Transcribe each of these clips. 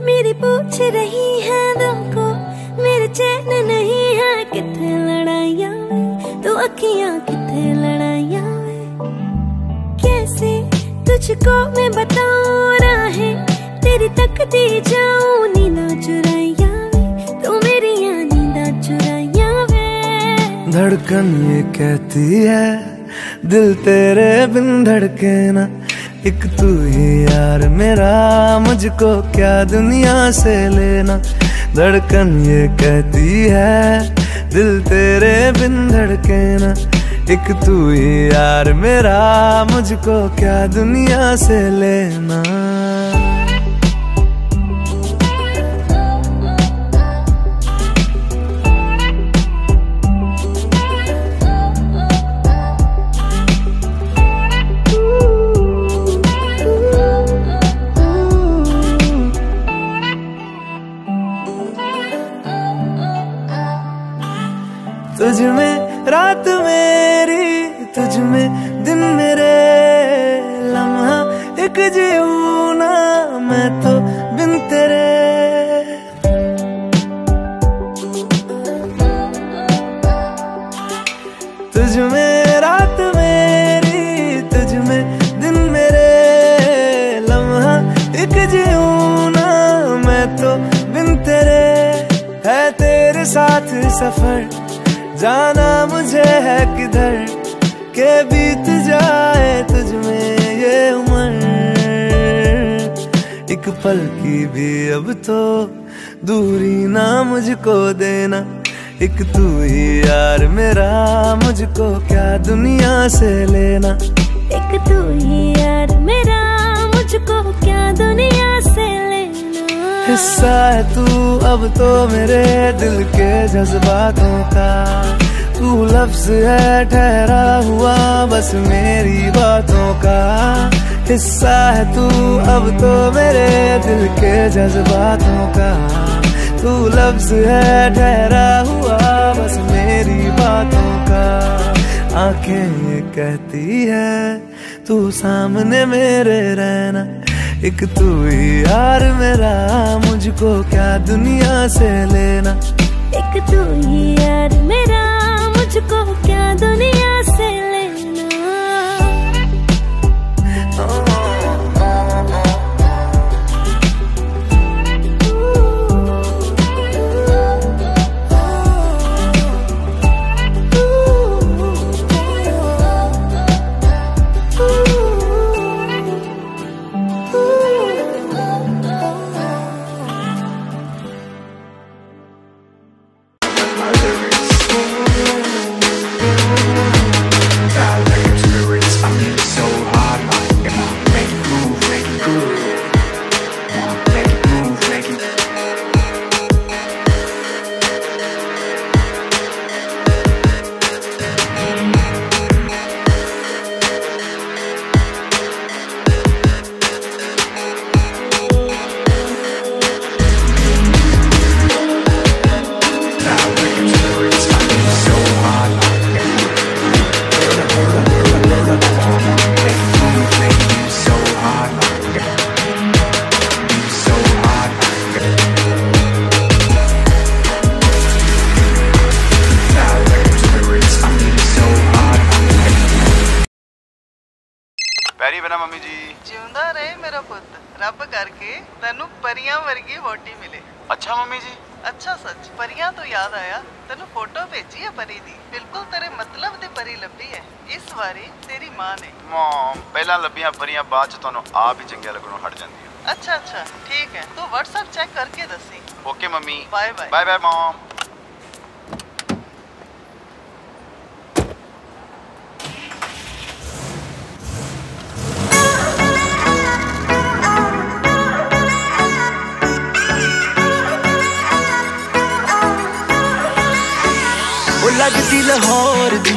मेरी पूछ रही है को मेरे चैन नहीं है, कितने लड़ाइया तो अखियाँ कितने लड़ाइया कैसे तुझको मैं बताऊँ राहें? तेरी तक दी जाऊँ, नींदा चुराइया धड़कन ये कहती है, दिल तेरे बिन धड़के ना। एक तू ही यार मेरा, मुझको क्या दुनिया से लेना। धड़कन ये कहती है, दिल तेरे बिन धड़के ना। एक तू ही यार मेरा, मुझको क्या दुनिया से लेना। मेरी तुझ में दिन मेरे लम्हा एक जीऊ तो दूरी ना मुझको देना। एक तू ही यार मेरा मुझको क्या दुनिया से लेना? एक तू ही यार मेरा मुझको क्या दुनिया से लेना? हिस्सा है तू अब तो मेरे दिल के जज्बातों का। तू लफ्ज है ठहरा हुआ बस मेरी बातों का। हिस्सा है तू, अब तो मेरे दिल के जज्बातों का। तू लफ्ज है, ठहरा हुआ, बस मेरी बातों का। आँखें ये कहती है, तू सामने मेरे रहना। एक तू ही यार मेरा, मुझको क्या दुनिया से लेना? एक तू ही यार मेरा, मुझको क्या दुनिया ਮਤਲਬ ਦੀ ਪਰੀ ਲੱਭੀ ਹੈ ਇਸ ਵਾਰੀ ਤੇਰੀ ਮਾਂ ਨੇ ਮਮ ਪਹਿਲਾਂ ਲੱਭੀਆਂ ਪਰੀਆਂ ਬਾਅਦ ਚ ਤੁਹਾਨੂੰ ਆਪ ਹੀ ਚੰਗੀਆਂ ਲੱਗਣੋਂ ਹਟ ਜਾਂਦੀਆਂ ਅੱਛਾ ਅੱਛਾ ਠੀਕ ਹੈ ਤੂੰ WhatsApp ਚੈੱਕ ਕਰਕੇ ਦੱਸੀ okay mummy bye bye bye bye mum ਉਹ ਲੱਗਦੀ ਲਾਹੌਰ ਦੀ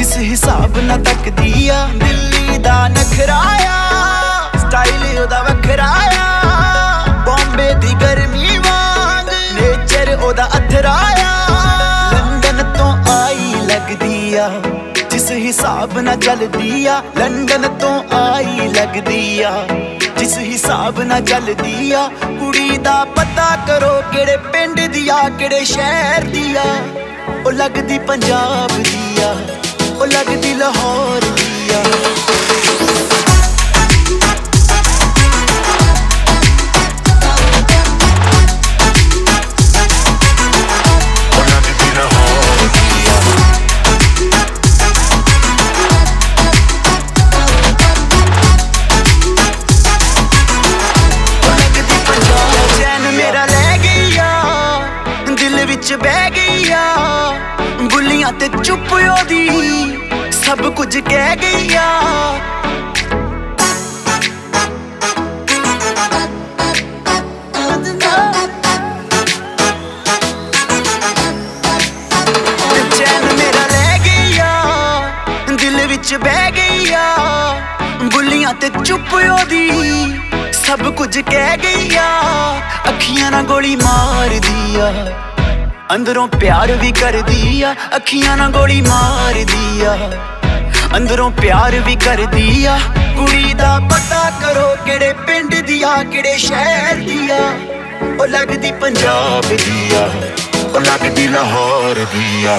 ਜਿਸ ਹਿਸਾਬ ਨਾਲ ਤੱਕਦੀ ਆ, ਦਿੱਲੀ ਦਾ ਨਖਰਾਇਆ ਸਟਾਈਲ ਉਹਦਾ ਵੱਖਰਾਇਆ ਬੰਬੇ ਦੀ ਗਰਮੀ ਵਾਂਗ ਨੇਚਰ ਉਹਦਾ ਅਥਰਾਇਆ ਲੰਡਨ ਤੋਂ ਆਈ ਲੱਗਦੀ ਆ, ਜਿਸ ਹਿਸਾਬ ਨਾਲ ਚੱਲਦੀ ਆ, ਲੰਡਨ ਤੋਂ ਆਈ ਲੱਗਦੀ ਆ, ਜਿਸ ਹਿਸਾਬ ਨਾਲ ਚੱਲਦੀ ਆ, ਕੁੜੀ ਦਾ ਪਤਾ ਕਰੋ ਕਿਹੜੇ ਪਿੰਡ ਦੀ ਆ, ਕਿਹੜੇ ਸ਼ਹਿਰ ਦੀ ਆ, ਉਹ ਲੱਗਦੀ ਪੰਜਾਬ ਦੀ ਆ। ਉਹ ਲੱਗਦੀ ਲਾਹੌਰ ਦਿਲ ਵਿੱਚ ਬਹਿ ਗਈ ਆ। ਬੁੱਲੀਆਂ ਤੇ ਚੁੱਪ ਉਹਦੀ, ਸਭ ਕੁਝ ਕਹਿ ਗਈ ਆ। ਅੱਖੀਆਂ ਨਾਲ ਗੋਲੀ ਮਾਰਦੀ ਆ। ਅੰਦਰੋਂ ਪਿਆਰ ਵੀ ਕਰਦੀ ਆ। ਅੱਖੀਆਂ ਨਾਲ ਗੋਲੀ ਮਾਰਦੀ ਆ। ਅੰਦਰੋਂ ਪਿਆਰ ਵੀ ਕਰਦੀ ਆ। ਕੁੜੀ ਦਾ ਪਤਾ ਕਰੋ ਕਿਹੜੇ ਪਿੰਡ ਦੀ ਆ, ਕਿਹੜੇ ਸ਼ਹਿਰ ਦੀ ਆ। ਉਹ ਲੱਗਦੀ ਪੰਜਾਬ ਦੀ ਆ। ਉਹ ਲੱਗਦੀ ਲਾਹੌਰ ਦੀ ਆ।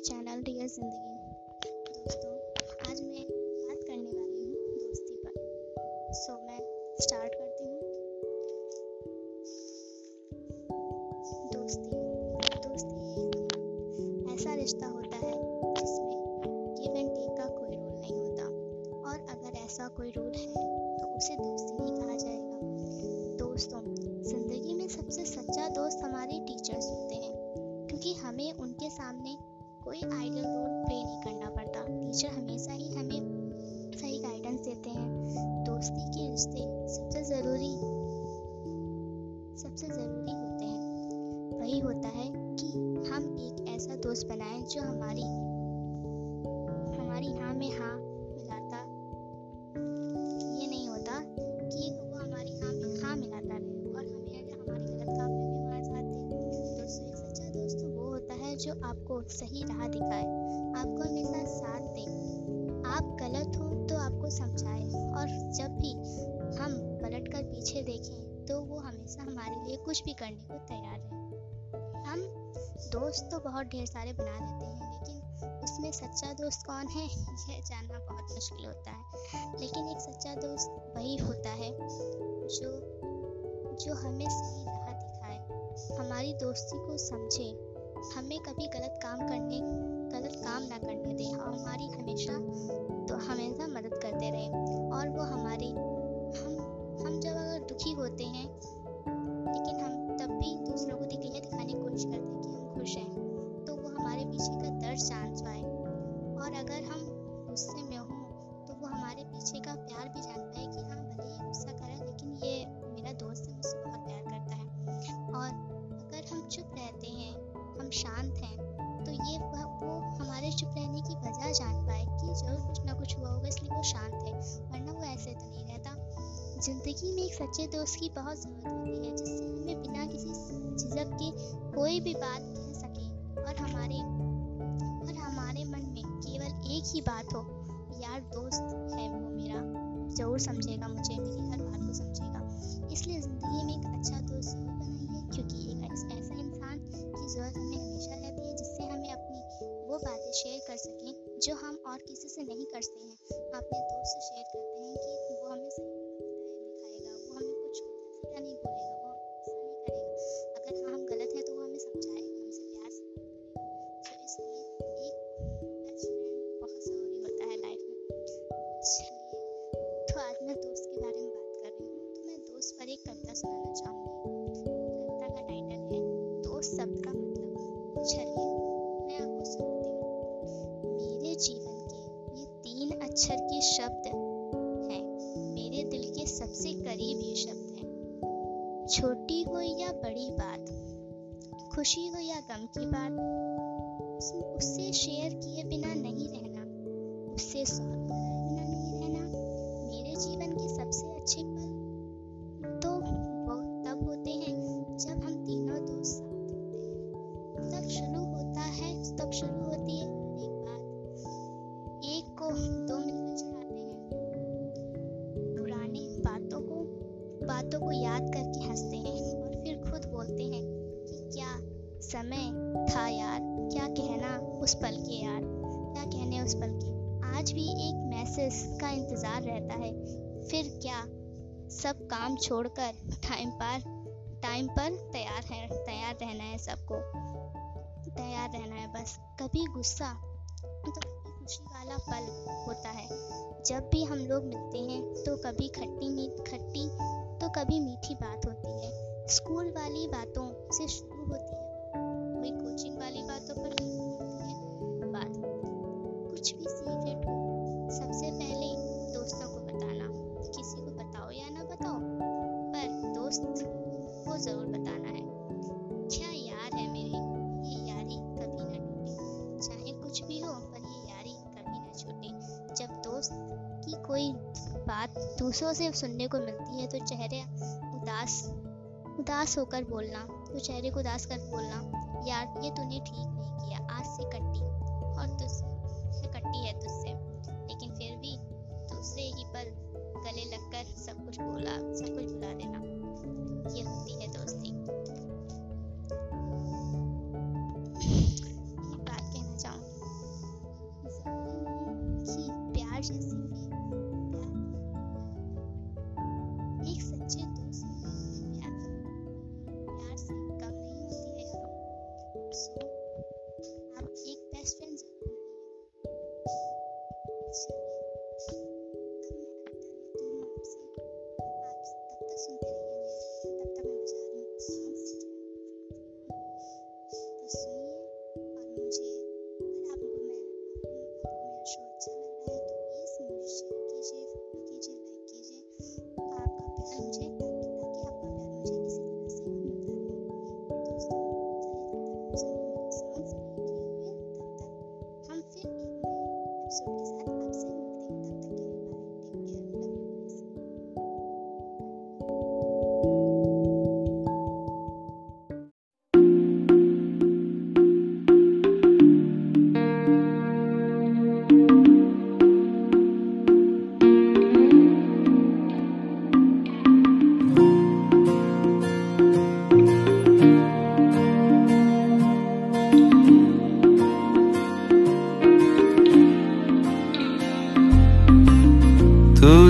चैनल रियल ज़िंदगी दोस्तों, आज मैं बात करने वाली हूँ दोस्ती पर। सो मैं स्टार्ट करती हूँ। दोस्ती दोस्ती एक ऐसा रिश्ता होता है जिसमें गिव एंड टेक का कोई रूल नहीं होता। और अगर ऐसा कोई रूल है तो उसे दोस्ती नहीं कहा जाएगा। दोस्तों, ज़िंदगी में सबसे सच्चा दोस्त हमारे टीचर्स होते हैं, क्योंकि हमें उनके सामने कोई आइडियल रोल प्ले नहीं करना पड़ता। टीचर हमेशा ही हमें सही गाइडेंस देते हैं। दोस्ती के रिश्ते सबसे ज़रूरी सबसे ज़रूरी होते हैं। वही होता है कि हम एक ऐसा दोस्त बनाएँ जो हमारी हमारी हाँ में हाँ कुछ भी करने को तैयार है। हम दोस्त तो बहुत ढेर सारे बना लेते हैं, लेकिन उसमें सच्चा दोस्त कौन है, यह जानना बहुत मुश्किल होता है। लेकिन एक सच्चा दोस्त वही होता है, जो जो हमें सही राह दिखाए, हमारी दोस्ती को समझे, हमें कभी गलत काम करने, गलत काम ना करने दे, और हमारी हमेशा तो हमेशा मदद करते रहे, और वो हमारी, हम हम जब अगर दुखी होते हैं ज़िंदगी में एक सच्चे दोस्त की बहुत ज़रूरत होती है, जिससे हमें बिना किसी झिझक के कोई भी बात कह सके और हमारे और हमारे मन में केवल एक ही बात हो, यार दोस्त है वो मेरा। ज़रूर समझेगा मुझे, मेरी हर बात को समझेगा। इसलिए ज़िंदगी में एक अच्छा दोस्त ज़रूर बनाइए, क्योंकि एक ऐसा इंसान की ज़रूरत हमें हमेशा रहती है, जिससे हमें अपनी वो बातें शेयर कर सकें, जो हम और किसी से नहीं करते हैं। अपने दोस्त से शेयर खुशी हो या गम की बात उससे शेयर किए बिना नहीं का इंतज़ार रहता है। फिर क्या? सब काम छोड़कर टाइम पर टाइम पर तैयार है, तैयार रहना है सबको। तैयार रहना है बस। कभी गुस्सा तो कभी खुशी वाला पल होता है। जब भी हम लोग मिलते हैं तो कभी खट्टी मीठ, खट्टी तो कभी मीठी बात होती है। स्कूल वाली बातों से शुरू होती है। कोई कोचिंग वाली बातों पर होती है। बात दूसरों से सुनने को मिलती है तो चेहरे उदास उदास होकर बोलना तो चेहरे को उदास कर बोलना, यार, ये तूने ठीक नहीं किया, आज से कट्टी और तुझसे कट्टी है तुझसे। लेकिन फिर भी दूसरे ही पर गले लगकर सब कुछ बोला, सब कुछ बुला देना। ये होती है दोस्ती। आपका प्यार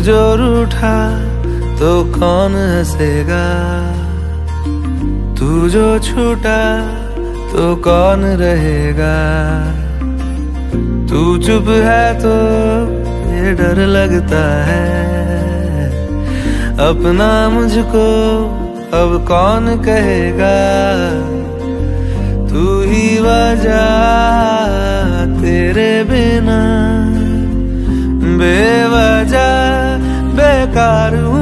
तू जो रूठा तो कौन हंसेगा? तू जो छूटा तो कौन रहेगा? तू चुप है तो ये डर लगता है। अपना मुझको अब कौन कहेगा? तू ही वजह तेरे बिना, बेवजह कार हूँ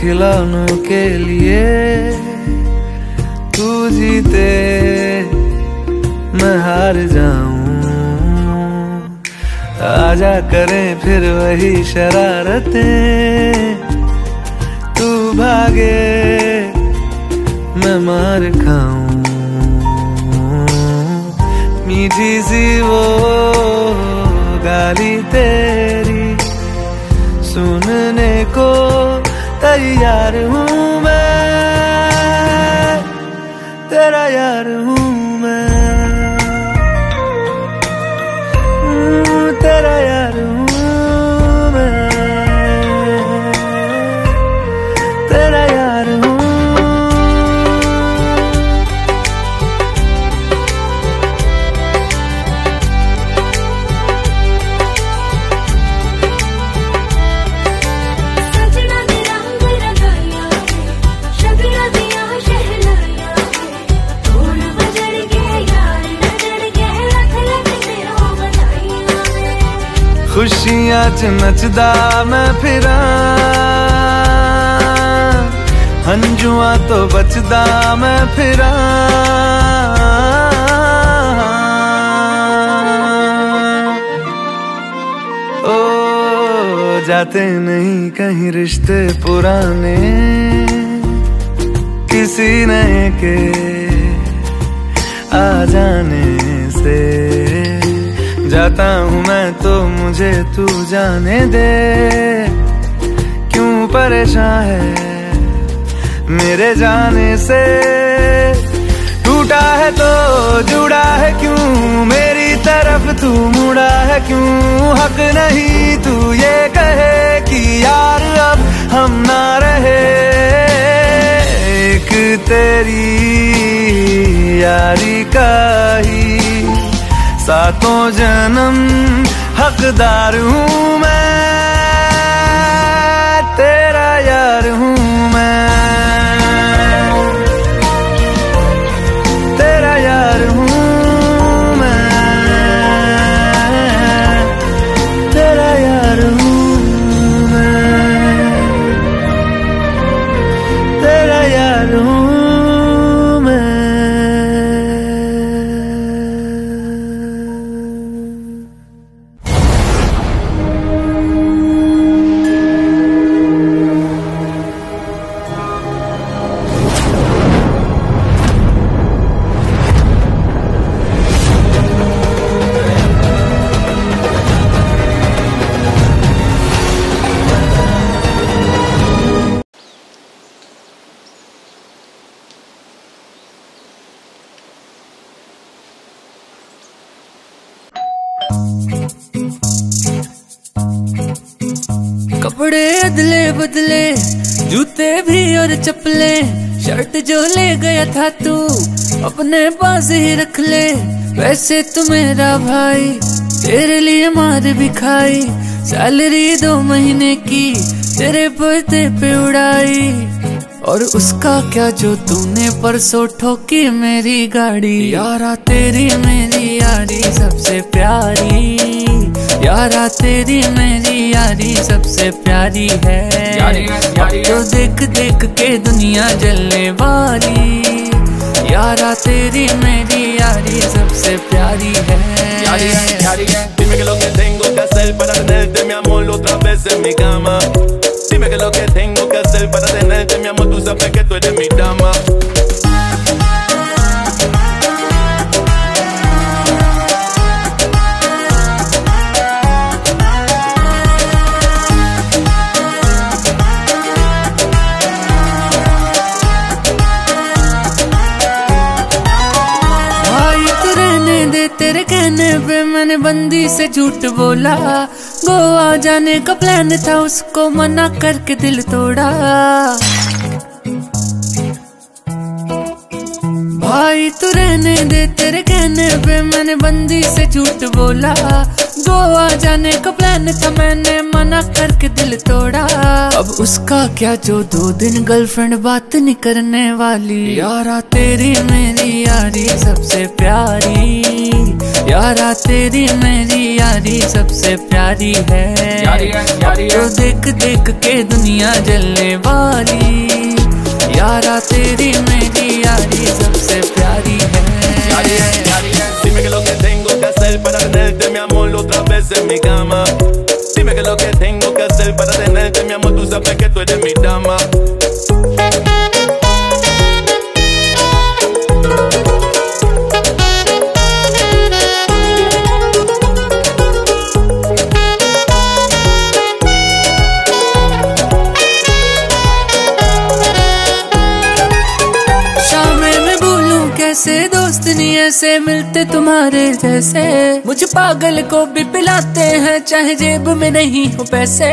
खिलौनों के लिए तू जीते, मैं हार जाऊँ। आजा करें फिर वही शरारतें। तू भागे, मैं मार खाऊं। मीठी सी वो गाली तेरी सुनने को तैयार हूँ मैं तेरा यार हूँ खुशियाँ च नचदा मैं फिरा। हंजुआ तो बचदा मैं फिरा। ओ, जाते नहीं कहीं रिश्ते पुराने। किसी नए के आ जाने। जाता हूँ मैं तो मुझे तू जाने दे। क्यों परेशान है मेरे जाने से? टूटा है तो जुड़ा है क्यों? मेरी तरफ़ तू मुड़ा है क्यों? हक नहीं तू ये कहे कि यार अब हम ना रहे। एक तेरी यारी का ही सातों जन्म हकदार हूँ मैं। बदले, जूते भी और चप्पले। शर्ट जो ले गया था तू, अपने पास ही रख ले। वैसे तू मेरा भाई, तेरे लिए मार भी खाई। सैलरी दो महीने की, तेरे बर्थडे पे उड़ाई। और उसका क्या जो तूने परसों ठोकी मेरी गाड़ी? यारा तेरी मेरी यारी, सबसे प्यारी। यारा तेरी मेरी यारी सबसे प्यारी है अब तो देख देख के दुनिया जलने वाली यारा तेरी मेरी यारी सबसे प्यारी है Dime que lo que tengo que hacer para tenerte, mi amor, otra vez en mi cama. Dime que lo que tengo que hacer para tenerte, mi amor, tú sabes que tú eres mi dama. कहने पे मैंने बंदी से झूठ बोला। गोवा जाने का plan था, उसको मना करके दिल तोड़ा। भाई, तू रहने दे, तेरे कहने पे मैंने बंदी से झूठ बोला। गोवा जाने का प्लान था, मैंने मना करके दिल तोड़ा। अब उसका क्या, जो दो दिन गर्लफ्रेंड बात नहीं करने वाली? यारा तेरी मेरी यारी, सबसे प्यारी। यारा तेरी मेरी यारी सबसे प्यारी है। तो जो देख देख के दुनिया जलने वाली। यारा तेरी मेरी यारी सबसे प्यारी है। ऐसे मिलते तुम्हारे जैसे। मुझ पागल को भी पिलाते हैं, चाहे जेब में नहीं हो पैसे।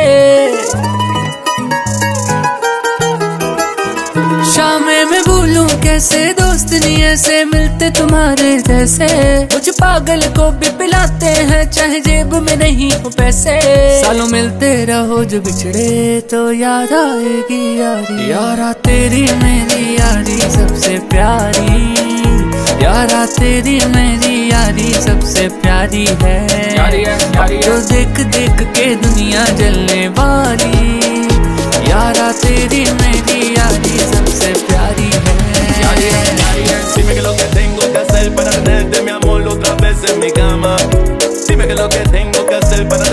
शामे में भूलूं कैसे दोस्त नहीं ऐसे मिलते तुम्हारे जैसे? कुछ पागल को भी पिलाते हैं चाहे जेब में नहीं हो पैसे। सालों मिलते रहो जो बिछड़े तो याद आएगी यारी। यारा तेरी मेरी यारी सबसे प्यारी। यारा तेरी मेरी यारी सबसे प्यारी है। है। जो देख देख के दुनिया जलने वाली। यारा तेरी मेरी यारी para tenerte mi amor otra vez en mi cama. Dime que es lo que tengo que hacer para